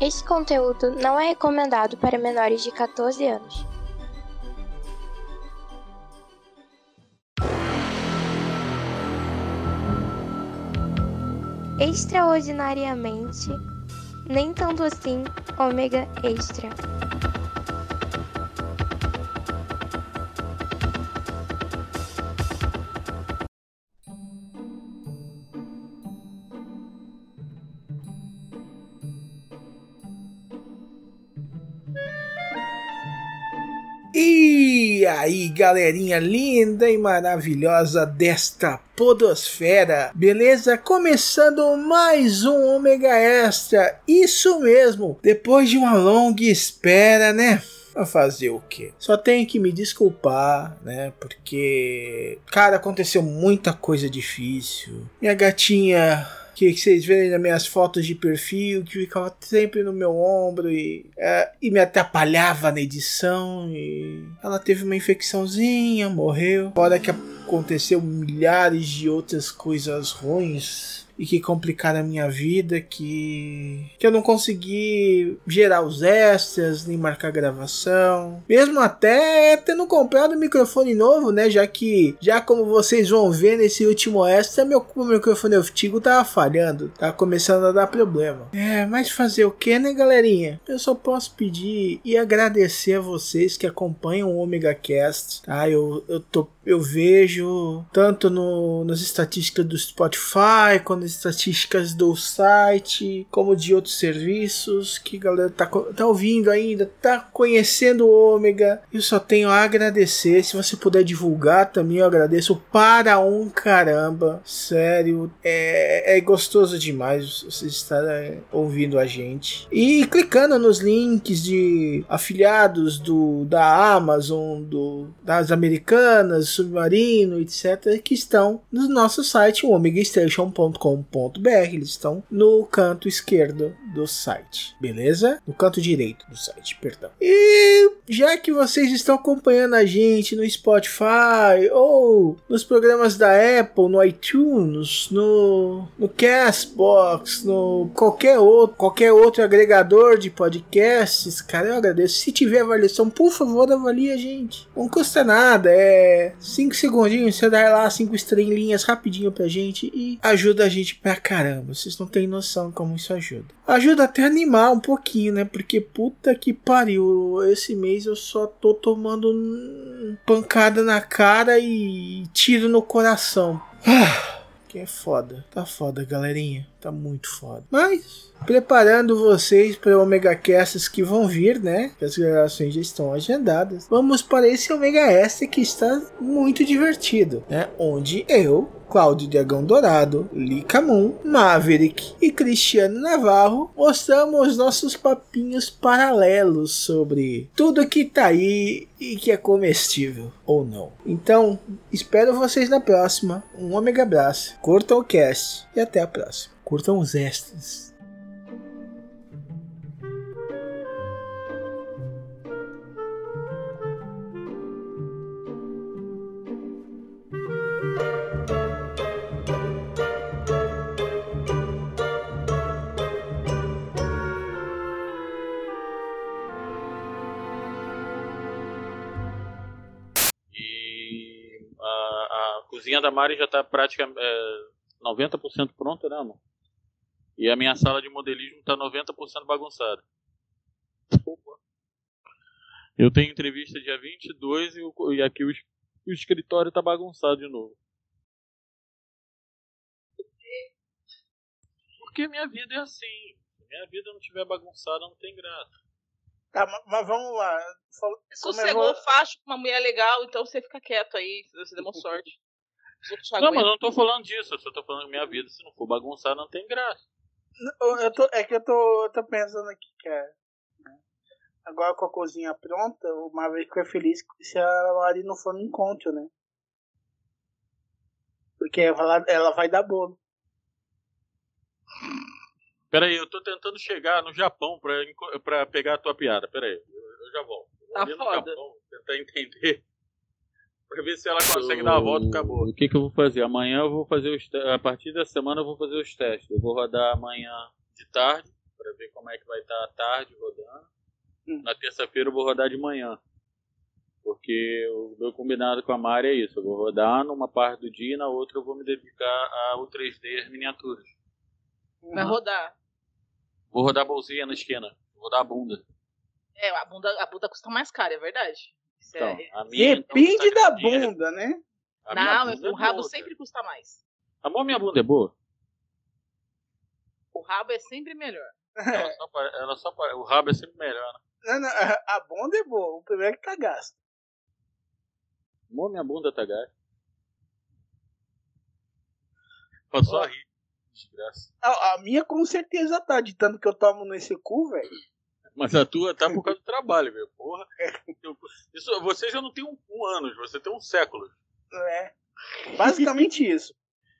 Este conteúdo não é recomendado para menores de 14 anos. Extraordinariamente, nem tanto assim, ômega extra. E aí, galerinha linda e maravilhosa desta podosfera, beleza? Começando mais um Ômega Extra, isso mesmo, depois de uma longa espera, né? Pra fazer o quê? Só tenho que me desculpar, né? Porque, cara, aconteceu muita coisa difícil. Minha gatinha que vocês verem nas minhas fotos de perfil, que ficava sempre no meu ombro e, é, e me atrapalhava na edição. E ela teve uma infecçãozinha, morreu. Fora que aconteceu milhares de outras coisas ruins e que complicaram a minha vida, que que eu não consegui gerar os extras, nem marcar gravação, mesmo até tendo comprado um microfone novo, né, já que já como vocês vão ver nesse último extra, meu, meu microfone antigo tava falhando, tava começando a dar problema. É, mas fazer o que, né, galerinha? Eu só posso pedir e agradecer a vocês que acompanham o Omega Cast, tá? Eu, eu tô eu vejo tanto no, nas estatísticas do Spotify, quanto nas estatísticas do site, como de outros serviços que a galera tá, tá ouvindo ainda, tá conhecendo o Ômega. Eu só tenho a agradecer. Se você puder divulgar também, eu agradeço para um caramba. Sério, é, é gostoso demais vocês estarem ouvindo a gente. E clicando nos links de afiliados do, da Amazon, do, das americanas submarino, etc., que estão no nosso site, omegastation.com.br. Eles estão no canto esquerdo do site, beleza? No canto direito do site, perdão. E já que vocês estão acompanhando a gente no Spotify ou nos programas da Apple, no iTunes, no, no Castbox, no qualquer outro, qualquer outro agregador de podcasts, cara, eu agradeço. Se tiver avaliação, por favor, avalie a gente. Não custa nada, é 5 segundinhos, você dá lá 5 estrelinhas rapidinho pra gente e ajuda a gente pra caramba. Vocês não têm noção como isso ajuda. Ajuda até a animar um pouquinho, né? Porque puta que pariu, esse mês eu só tô tomando pancada na cara e tiro no coração. Ah, que é foda. Tá foda, galerinha. Tá muito foda. Mas preparando vocês para Omega Casts que vão vir, né? Que as gravações já estão agendadas. Vamos para esse Omega Extra que está muito divertido, né? Onde eu, Cláudio Dragão Dourado, Lika Moon, Maverick e Cristiano Navarro mostramos nossos papinhos paralelos sobre tudo que tá aí e que é comestível ou não. Então, espero vocês na próxima. Um Omega abraço, curtam o cast e até a próxima. Curtam os extras. Da Mari já está praticamente é, 90% pronta, né, amor? E a minha sala de modelismo está 90% bagunçada. Opa. Eu tenho entrevista dia 22 e, o, e aqui o, o escritório está bagunçado de novo. Porque minha vida é assim. Se minha vida não estiver bagunçada, não tem graça. Tá, mas, mas vamos lá. Sossegou comemora- facho com uma mulher legal, então você fica quieto aí, você deu sorte. Não, mas aguentam. eu não tô falando disso, eu só tô falando que minha vida, se não for bagunçada, não tem graça. Eu, eu tô, é que eu tô, eu tô pensando aqui, cara. né? Agora com a cozinha pronta, o Maverick fica feliz se a Lari não for no encontro, né? Porque ela, ela vai dar bolo. Pera aí, eu tô tentando chegar no Japão pra, pra pegar a tua piada. Pera aí, eu, eu já volto. Eu vou Tá ali no foda. Japão, tentar entender. Pra ver se ela consegue dar a volta e acabou. O que, que eu vou fazer? Amanhã eu vou fazer os te- A partir da semana eu vou fazer os testes. Eu vou rodar amanhã de tarde pra ver como é que vai estar a tarde rodando. Hum. Na terça-feira eu vou rodar de manhã. Porque o meu combinado com a Mari é isso. Eu vou rodar numa parte do dia e na outra eu vou me dedicar ao 3D, as miniaturas. Vai rodar. Vou rodar a bolsinha na esquina. Vou rodar a bunda. É, a bunda, a bunda custa mais cara, é verdade. Isso Então, é... a minha, então, Depende custa da dinheiro. bunda, né? A Não, bunda é o rabo boa, sempre custa mais. Amor, minha bunda é boa? O rabo é sempre melhor. Ela só, pare- ela só pare- O rabo é sempre melhor, né? Não, não, a- bunda é boa. O primeiro é que tá gasto. Amor, minha bunda tá gasta. Pra só Ó. rir. Desgraça. A, a minha com certeza tá, de tanto que eu tomo nesse cu, velho. Mas a tua tá por causa do trabalho, meu. Porra. Isso, você já não tem um, um anos, você tem um século. É. Basicamente isso.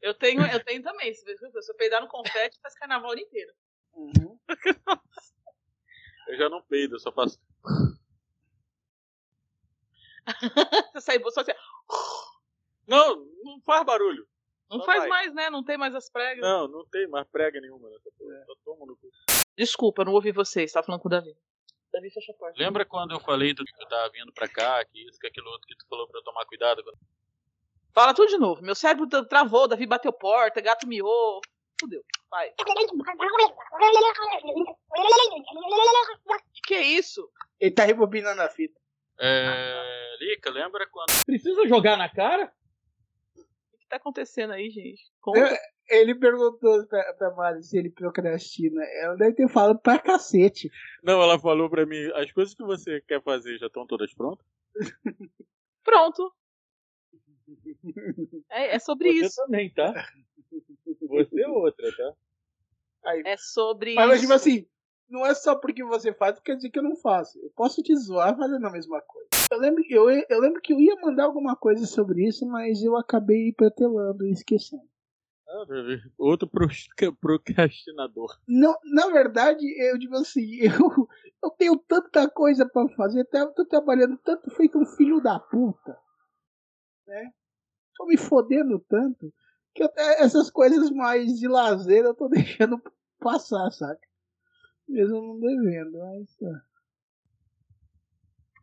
Eu tenho, eu tenho também. Se eu peidar no confete, faz carnaval o ano inteiro. Uhum. Eu já não peido, eu só faço. Você sai só assim. Não, não faz barulho. Não Só faz vai. mais, né? Não tem mais as pregas. Não, não tem mais prega nenhuma nessa porra. Só toma no cu. Desculpa, eu não ouvi vocês. Tava falando com o Davi. Davi fecha a porta. Lembra quando eu falei do que eu tava vindo pra cá, que isso, que aquilo outro que tu falou pra eu tomar cuidado? Fala tudo de novo. Meu cérebro tra- travou, Davi bateu porta, gato miou. Fudeu. Vai. Que que é isso? Ele tá rebobinando a fita. É. Lica, lembra quando. Precisa jogar na cara? O que tá acontecendo aí, gente? Conta. Eu- Ele perguntou pra, pra Mari se ele procrastina. Ela deve ter falado pra cacete. Não, ela falou pra mim, as coisas que você quer fazer já estão todas prontas? Pronto. É, é sobre Você isso. também, tá? Você é outra, tá? Aí, É sobre mas, isso. tipo assim, não é só porque você faz, quer dizer que eu não faço. Eu posso te zoar fazendo a mesma coisa. Eu lembro, eu, eu lembro que eu ia mandar alguma coisa sobre isso, mas eu acabei protelando e esquecendo. Outro procrastinador. Não, na verdade, eu digo assim, eu, eu tenho tanta coisa pra fazer, eu tô trabalhando tanto feito um filho da puta, né? Tô me fodendo tanto que até essas coisas mais de lazer eu tô deixando passar, saca? Mesmo não devendo, mas. ah.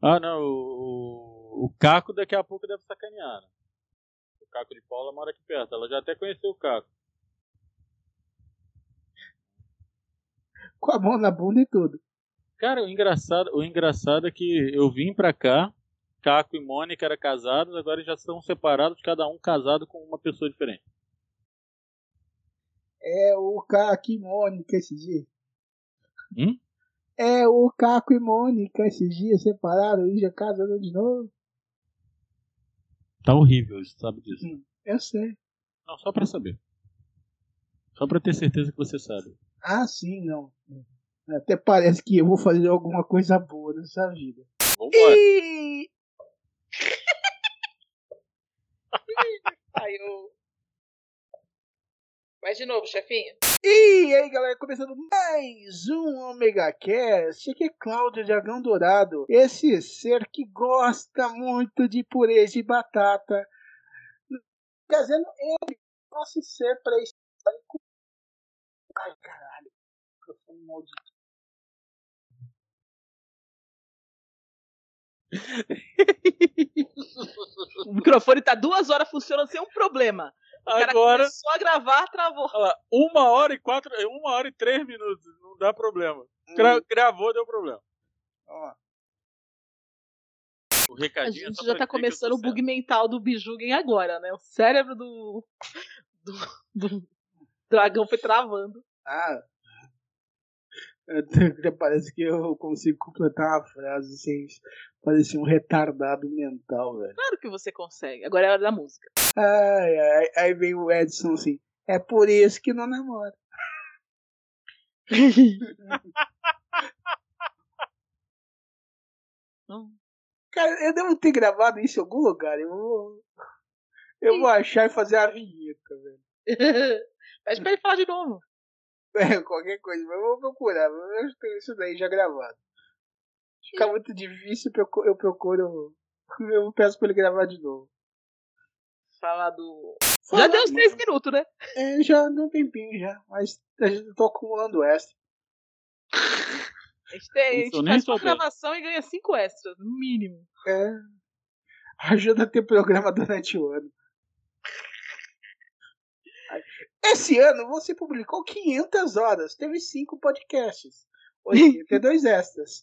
Ah, não, o, o, o Caco daqui a pouco deve sacanear. Né? Caco de Paula mora aqui perto, ela já até conheceu o Caco. Com a mão na bunda e tudo. Cara, o engraçado, o engraçado é que eu vim pra cá, Caco e Mônica eram casados, agora já estão separados, cada um casado com uma pessoa diferente. É o Caco e Mônica esses dias. Hum? É o Caco e Mônica esses dias separaram e já casaram de novo. Tá horrível, você sabe disso. Eu sei. Não, só pra saber. Só pra ter certeza que você sabe. Ah, sim, não. Até parece que eu vou fazer alguma coisa boa nessa vida. Vambora. E... Saiu. Vai de novo, chefinho. e aí, galera, começando mais um Omega Cast. Aqui é Cláudio Dragão Dourado. Esse ser que gosta muito de purê de batata. Trazendo ele, nosso ser para esse. Ai, caralho. Microfone maldito. O microfone tá duas horas funcionando sem um problema. O cara Agora, começou a gravar, travou. olha lá, uma hora e quatro, uma hora e três minutos, não dá problema. Gra- gravou, deu problema. Ó, O A recadinho é gente já tá começando o bug certo. mental do Bijugen agora, né? O cérebro do, do, do dragão foi travando. Ah. Até Parece que eu consigo completar uma frase sem parecer um retardado mental, velho. Claro que você consegue. Agora é a hora da música. Ai, ai, aí vem o Edson assim. É por isso que não namora. Cara, eu devo ter gravado isso em algum lugar. Eu vou, eu vou achar e fazer a vinheta, velho. Pede pra ele falar de novo. É, qualquer coisa, mas eu vou procurar. Eu tem isso daí já gravado. Fica muito difícil, eu procuro- eu peço pra ele gravar de novo. Falar do. Fala, Já deu uns mano. três minutos, né? É, já deu um tempinho já, mas a gente tô acumulando extra. A gente, tem, a gente faz uma gravação e ganha 5 extras, no mínimo. É. Ajuda a ter programa durante o ano. Esse ano você publicou 500 horas, teve 5 podcasts, 82 extras.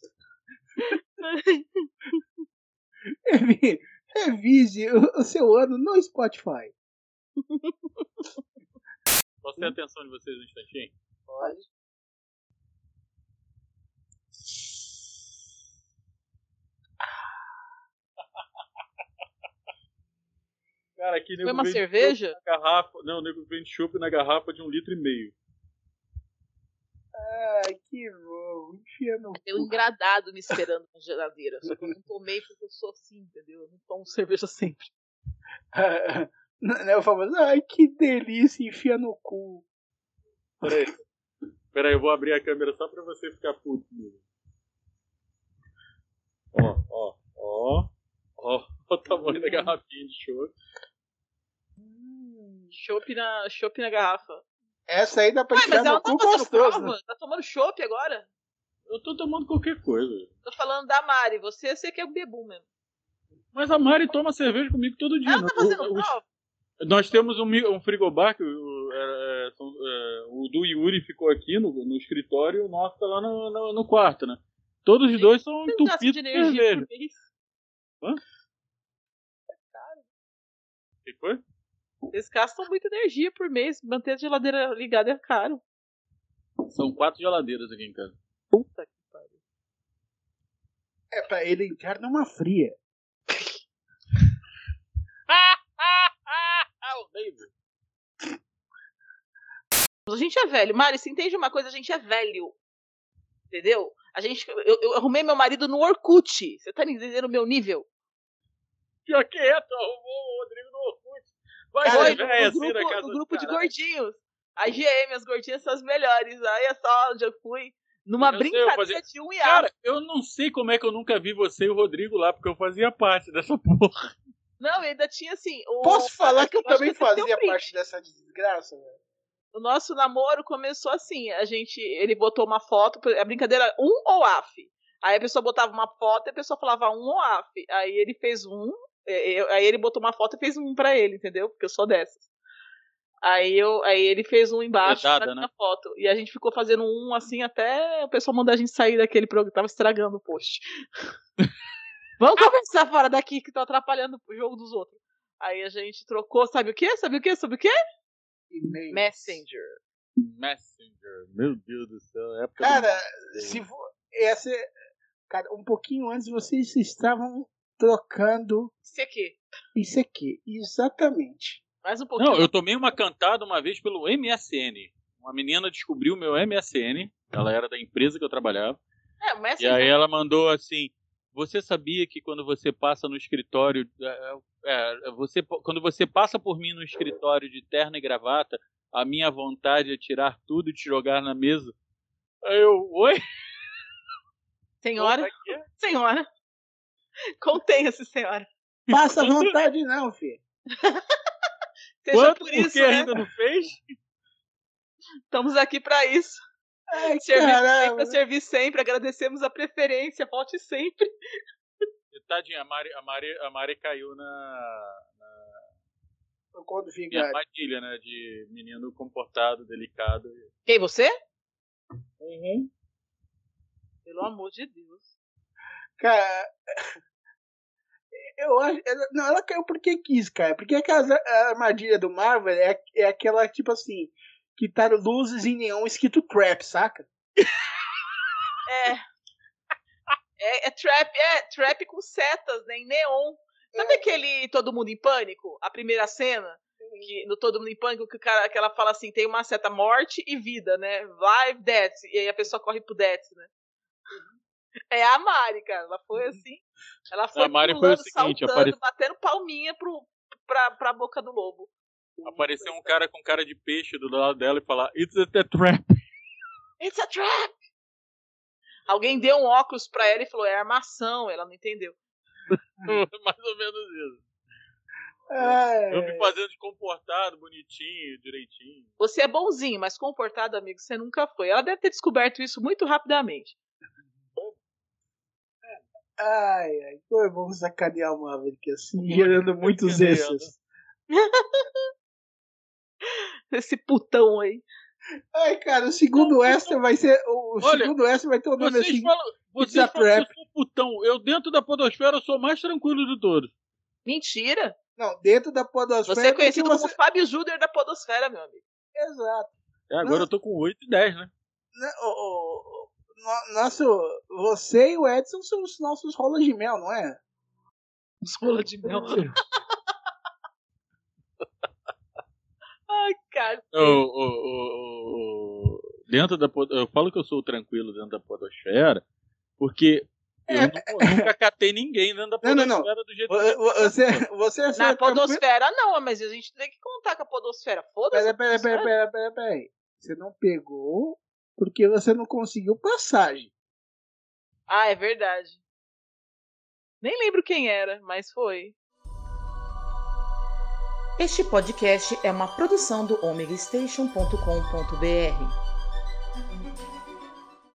Revi- Revise o, o seu ano no Spotify. Posso ter a atenção de vocês um instantinho? Pode. Cara, aqui nego Foi uma cerveja? chopp na garrafa. Não, o nego vende chopp na garrafa de um litro e meio. Ai, que bom. Enfia no Tem um engradado me esperando na geladeira. Só que eu não tomei porque eu sou assim, entendeu? Eu não tomo cerveja sempre. Não é o famoso, ai que delícia, enfia no cu. Peraí. Peraí, eu vou abrir a câmera só pra você ficar puto comigo. Ó, ó, ó. Ó, o tamanho da garrafinha de chopp. Chopp na, chopp na garrafa. Essa aí dá pra Ué, enfiar mas ela no não tá cu gostoso. prova? Tá tomando chopp agora? Eu tô tomando qualquer coisa. Tô falando da Mari. Você, você que é o bebum mesmo. Mas a Mari toma cerveja comigo todo dia. Ela né? tá fazendo O- o- prova? Nós temos um, um frigobar que o, é, é, são- é, o do Yuri ficou aqui no, no escritório e o nosso tá lá no, no, no quarto, né? Todos os dois são entupidos de cerveja. por mês? O que foi? Vocês gastam muita energia por mês. Manter a geladeira ligada é caro. São quatro geladeiras aqui em casa. Puta que pariu. É pra ele entrar numa fria. Ah, horrível. A gente é velho. Mari, você entende uma coisa? A gente é velho. Entendeu? A gente, eu, eu arrumei meu marido no Orkut. Você tá entendendo o meu nível? Pior que é, tu arrumou o Rodrigo no Orkut. Vai Cara, Foi no, velho no assim grupo, do grupo de gordinhos. A GM, as gordinhas são as melhores. Aí é só onde eu fui. Numa Eu sei, eu brincadeira fazia- de um Cara, hiato. eu não sei como é que eu nunca vi você e o Rodrigo lá, porque eu fazia parte dessa porra. Não, e ainda tinha assim. O, Posso falar que eu acho também um fazia parte dessa desgraça, velho? O nosso namoro começou assim. A gente, ele botou uma foto, a brincadeira um ou af. Aí a pessoa botava uma foto e a pessoa falava um ou af. Aí ele fez um, é, eu- aí ele botou uma foto e fez um pra ele, entendeu? Porque eu sou dessas. Aí, eu, aí ele fez um embaixo Vedada, da né? minha foto. E a gente ficou fazendo um assim até o pessoal mandar a gente sair daquele programa. Tava estragando o post. Vamos conversar fora daqui que tô atrapalhando o jogo dos outros. Aí a gente trocou, sabe o quê? Sabe o quê? Sabe o quê? Messenger. Messenger, meu Deus do céu. Época Cara, do... se for, essa, cara, um pouquinho antes vocês estavam trocando Isso aqui. isso aqui. Exatamente. Mais um pouquinho. Não, eu tomei uma cantada uma vez pelo MSN. Uma menina descobriu o meu MSN. Ela era da empresa que eu trabalhava. É, o E Messenger. aí ela mandou assim: Você sabia que quando você passa no escritório. é, é, você, quando você passa por mim no escritório de terno e gravata, a minha vontade é tirar tudo e te jogar na mesa? Aí eu, oi? Senhora, é é? senhora. Contenha-se, senhora. Passa à vontade, não, filho. Seja Quanto? por isso, né? ainda não fez? Estamos aqui pra isso. Ai, Servir caramba. sempre, servir sempre. Agradecemos a preferência. Volte sempre. Tadinha, a Mari, a Mari, a Mari caiu na, Quando na fica. armadilha, né? De menino comportado, delicado. Quem, você? Uhum. Pelo amor de Deus. Cara. Eu acho. ela- Não, ela caiu porque quis, cara. Porque aquela a armadilha do Marvel é, é aquela, tipo assim, que tá luzes em neon escrito crap, saca? É. É, é trap, é trap com setas, né? Em neon. Sabe aquele Todo Mundo em Pânico? A primeira cena? Que, no Todo Mundo em Pânico, que, o cara, que ela fala assim: tem uma seta morte e vida, né? Live, death. E aí a pessoa corre pro death, né? É a Mari, cara. Ela foi assim. Ela foi A Mari foi o pulando, seguinte, saltando, apare- batendo palminha pro, pra, pra boca do lobo. Apareceu um cara com cara de peixe do lado dela e falar: It's a trap. It's a trap! Alguém deu um óculos pra ela e falou: é armação. Ela não entendeu. Mais ou menos isso. Eu me fazendo de comportado, bonitinho, direitinho. Você é bonzinho, mas comportado, amigo, você nunca foi. Ela deve ter descoberto isso muito rapidamente. Ai, ai, como é bom sacanear o Maverick assim, gerando muitos extras. Esse putão aí. Ai, cara, o segundo extra vai ser. O Olha, segundo extra vai ter o nome Vocês assim. falam, vocês falam que eu sou putão. Eu, dentro da podosfera, sou o mais tranquilo de todos. Mentira. Não, dentro da podosfera. Você é conhecido porque como Fábio Juder da Podosfera, meu amigo. Exato. É, agora Não. eu tô com 8 e 10, né? Né, o- o- o- no- nosso, você e o Edson são os nossos rolas de mel, não é? Os rola de mel. Ai, cara. O, o, o- o- dentro da eu falo que eu sou tranquilo dentro da podosfera porque eu É, nu- nunca catei ninguém dentro da Não, não, podosfera não. do jeito Vo- que vo- Você, você é Na podosfera não, mas a gente tem que contar com a podosfera. Foda-se. Pera, pera, pera, pera, pera, pera aí. Você não pegou porque você não conseguiu passagem. Ah, é verdade. Nem lembro quem era, mas foi. Este podcast é uma produção do omegastation.com.br.